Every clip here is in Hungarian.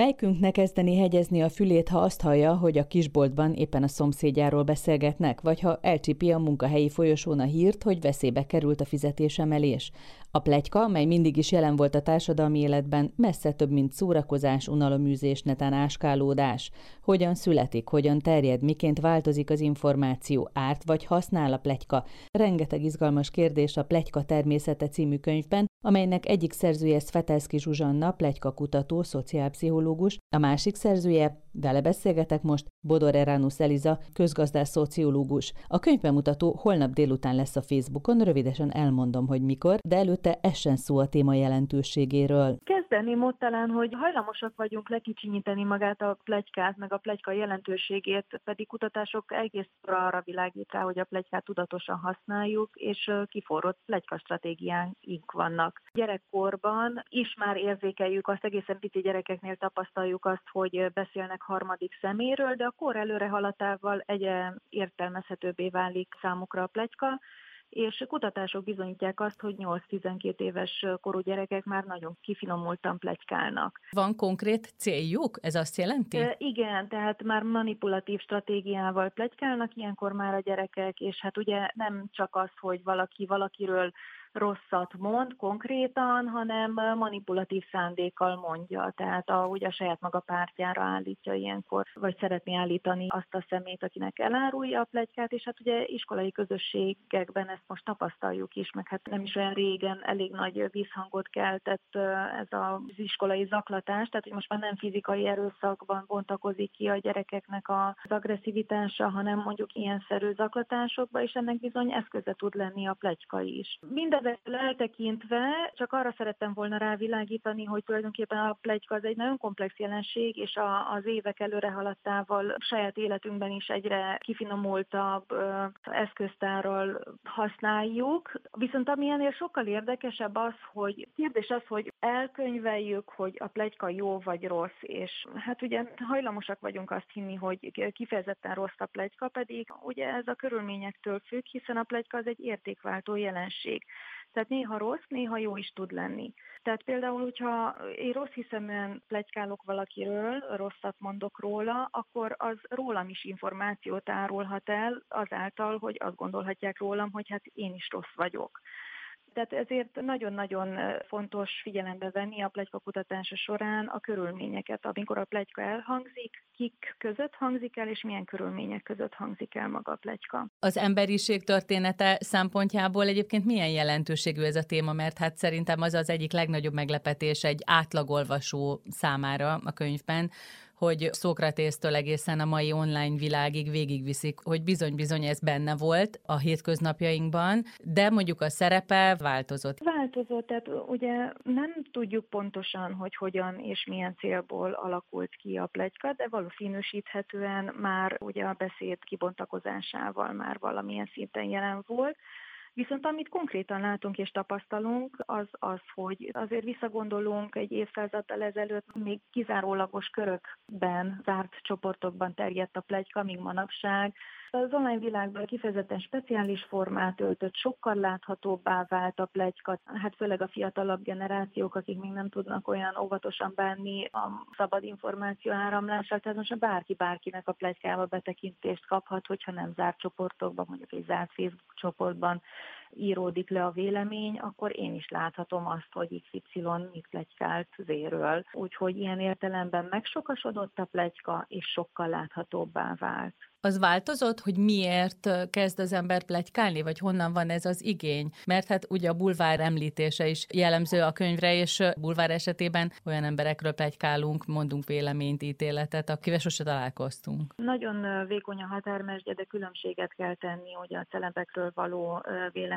Melyikünknek kezdeni hegyezni a fülét, ha azt hallja, hogy a kisboltban éppen a szomszédjáról beszélgetnek, vagy ha elcsipi a munkahelyi folyosón a hírt, hogy veszélybe került a fizetésemelés? A plegyka, mely mindig is jelen volt a társadalmi életben, messze több, mint szórakozás, unaloműzés, netán áskálódás. Hogyan születik, hogyan terjed, miként változik az információ, árt vagy használ a plegyka? Rengeteg izgalmas kérdés a Plegyka természete című könyvben, amelynek egyik szerzője Svetelszki Zsuzsanna, plegyka kutató, szociálpszichológus, a másik szerzője, vele beszélgetek most, Bodor Eránus Eliza, közgazdás szociológus. A könyvbemutató holnap délután lesz a Facebookon, rövidesen elmondom, hogy mikor, de előtte essen szó a téma jelentőségéről. Kezdeném ott talán, hogy hajlamosak vagyunk lekicsinyíteni magát a plegykát, meg a plegyka jelentőségét, pedig kutatások egész arra világít rá, hogy a plegykát tudatosan használjuk, és kiforrott plegyka stratégiáink vannak. Gyerekkorban is már érzékeljük azt, egészen pici gyerekeknél tapasztaljuk azt, hogy beszélnek harmadik szeméről, de a kor előre haladtával egyre értelmezhetőbbé válik számukra a plegyka, és kutatások bizonyítják azt, hogy 8-12 éves korú gyerekek már nagyon kifinomultan plegykálnak. Van konkrét céljuk? Ez azt jelenti? E, igen, tehát már manipulatív stratégiával plegykálnak ilyenkor már a gyerekek, és hát ugye nem csak az, hogy valaki valakiről rosszat mond konkrétan, hanem manipulatív szándékkal mondja. Tehát ahogy a saját maga pártjára állítja ilyenkor, vagy szeretné állítani azt a szemét, akinek elárulja a plegykát, és hát ugye iskolai közösségekben ezt most tapasztaljuk is, meg hát nem is olyan régen elég nagy visszhangot keltett ez az iskolai zaklatás, tehát hogy most már nem fizikai erőszakban bontakozik ki a gyerekeknek az agresszivitása, hanem mondjuk ilyen szerű zaklatásokba, és ennek bizony eszköze tud lenni a plegyka is. Minden Mindezektől eltekintve csak arra szerettem volna rávilágítani, hogy tulajdonképpen a plegyka az egy nagyon komplex jelenség, és a, az évek előre haladtával saját életünkben is egyre kifinomultabb ö, eszköztárral használjuk. Viszont ami ennél sokkal érdekesebb az, hogy kérdés az, hogy elkönyveljük, hogy a plegyka jó vagy rossz, és hát ugye hajlamosak vagyunk azt hinni, hogy kifejezetten rossz a plegyka, pedig ugye ez a körülményektől függ, hiszen a plegyka az egy értékváltó jelenség. Tehát néha rossz, néha jó is tud lenni. Tehát például, hogyha én rossz hiszeműen plegykálok valakiről, rosszat mondok róla, akkor az rólam is információt árulhat el azáltal, hogy azt gondolhatják rólam, hogy hát én is rossz vagyok. Tehát ezért nagyon-nagyon fontos figyelembe venni a plegyka kutatása során a körülményeket, amikor a plegyka elhangzik, kik között hangzik el, és milyen körülmények között hangzik el maga a plegyka. Az emberiség története szempontjából egyébként milyen jelentőségű ez a téma, mert hát szerintem az az egyik legnagyobb meglepetés egy átlagolvasó számára a könyvben, hogy Szókratésztől egészen a mai online világig végigviszik, hogy bizony-bizony ez benne volt a hétköznapjainkban, de mondjuk a szerepe változott. Változott, tehát ugye nem tudjuk pontosan, hogy hogyan és milyen célból alakult ki a plegyka, de valószínűsíthetően már ugye a beszéd kibontakozásával már valamilyen szinten jelen volt. Viszont amit konkrétan látunk és tapasztalunk, az az, hogy azért visszagondolunk egy évszázaddal ezelőtt, még kizárólagos körökben, zárt csoportokban terjedt a plegyka, míg manapság az online világban kifejezetten speciális formát öltött, sokkal láthatóbbá vált a plegyka, hát főleg a fiatalabb generációk, akik még nem tudnak olyan óvatosan bánni a szabad információ áramlással, tehát most bárki bárkinek a plegykába betekintést kaphat, hogyha nem zárt csoportokban, mondjuk egy zárt Facebook csoportban íródik le a vélemény, akkor én is láthatom azt, hogy XY mit plegykált zéről. Úgyhogy ilyen értelemben megsokasodott a plegyka, és sokkal láthatóbbá vált az változott, hogy miért kezd az ember plegykálni, vagy honnan van ez az igény? Mert hát ugye a bulvár említése is jellemző a könyvre, és bulvár esetében olyan emberekről plegykálunk, mondunk véleményt, ítéletet, akivel sose találkoztunk. Nagyon vékony a határmesdje, de különbséget kell tenni hogy a celebekről való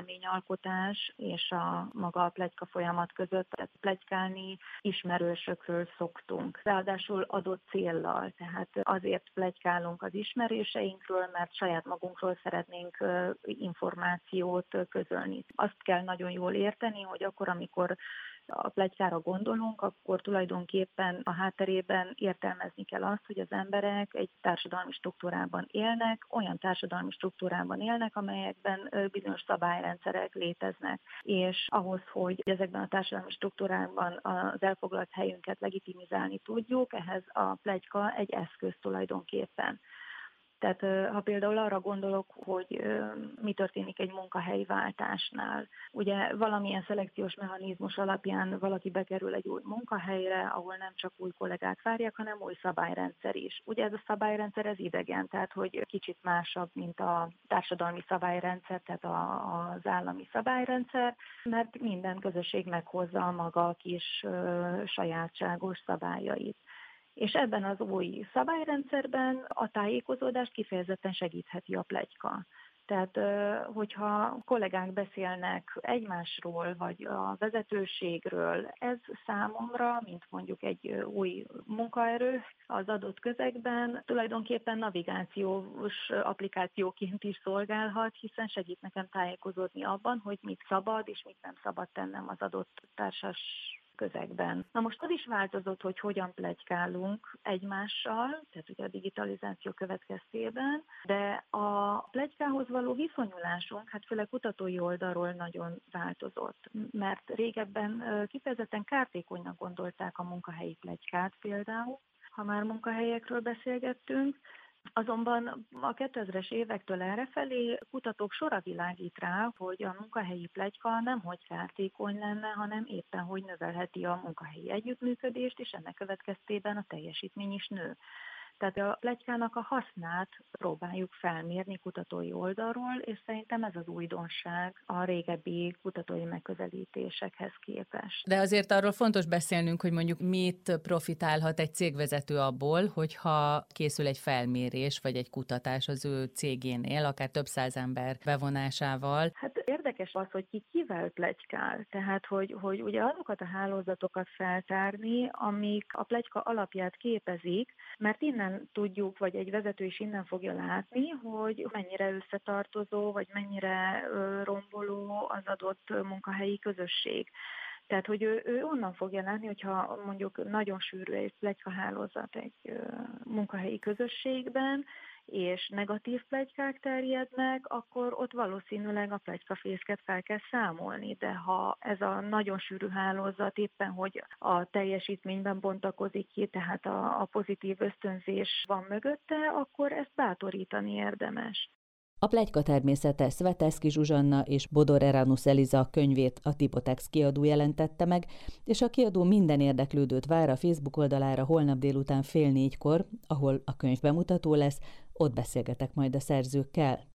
véleményalkotás és a maga a plegyka folyamat között. Tehát plegykálni ismerősökről szoktunk. Ráadásul adott céllal, tehát azért plegykálunk az ismerős érzéseinkről, mert saját magunkról szeretnénk információt közölni. Azt kell nagyon jól érteni, hogy akkor, amikor a plegykára gondolunk, akkor tulajdonképpen a hátterében értelmezni kell azt, hogy az emberek egy társadalmi struktúrában élnek, olyan társadalmi struktúrában élnek, amelyekben bizonyos szabályrendszerek léteznek. És ahhoz, hogy ezekben a társadalmi struktúrákban az elfoglalt helyünket legitimizálni tudjuk, ehhez a plegyka egy eszköz tulajdonképpen. Tehát ha például arra gondolok, hogy mi történik egy munkahelyi váltásnál, ugye valamilyen szelekciós mechanizmus alapján valaki bekerül egy új munkahelyre, ahol nem csak új kollégák várják, hanem új szabályrendszer is. Ugye ez a szabályrendszer ez idegen, tehát hogy kicsit másabb, mint a társadalmi szabályrendszer, tehát az állami szabályrendszer, mert minden közösség meghozza a maga kis sajátságos szabályait és ebben az új szabályrendszerben a tájékozódást kifejezetten segítheti a plegyka. Tehát, hogyha kollégák beszélnek egymásról, vagy a vezetőségről, ez számomra, mint mondjuk egy új munkaerő az adott közegben, tulajdonképpen navigációs applikációként is szolgálhat, hiszen segít nekem tájékozódni abban, hogy mit szabad és mit nem szabad tennem az adott társas közegben. Na most az is változott, hogy hogyan plegykálunk egymással, tehát ugye a digitalizáció következtében, de a plegykához való viszonyulásunk, hát főleg kutatói oldalról nagyon változott, mert régebben kifejezetten kártékonynak gondolták a munkahelyi plegykát például, ha már munkahelyekről beszélgettünk, Azonban a 2000-es évektől errefelé kutatók sora világít rá, hogy a munkahelyi plegyka nem hogy kártékony lenne, hanem éppen hogy növelheti a munkahelyi együttműködést, és ennek következtében a teljesítmény is nő. Tehát a plegykának a hasznát próbáljuk felmérni kutatói oldalról, és szerintem ez az újdonság a régebbi kutatói megközelítésekhez képest. De azért arról fontos beszélnünk, hogy mondjuk mit profitálhat egy cégvezető abból, hogyha készül egy felmérés vagy egy kutatás az ő cégénél, akár több száz ember bevonásával. Hát érdekes az, hogy ki kivel plegykál. Tehát, hogy, hogy ugye azokat a hálózatokat feltárni, amik a plegyka alapját képezik, mert innen tudjuk, vagy egy vezető is innen fogja látni, hogy mennyire összetartozó, vagy mennyire romboló az adott munkahelyi közösség. Tehát, hogy ő, ő onnan fogja látni, hogyha mondjuk nagyon sűrű egy plegykahálózat egy munkahelyi közösségben, és negatív plegykák terjednek, akkor ott valószínűleg a plegykafészket fel kell számolni, de ha ez a nagyon sűrű hálózat éppen, hogy a teljesítményben bontakozik ki, tehát a, a pozitív ösztönzés van mögötte, akkor ezt bátorítani érdemes. A plegyka természete Sveteszki Zsuzsanna és Bodor Eranus Eliza könyvét a Tipotex kiadó jelentette meg, és a kiadó minden érdeklődőt vár a Facebook oldalára holnap délután fél négykor, ahol a könyv bemutató lesz, ott beszélgetek majd a szerzőkkel.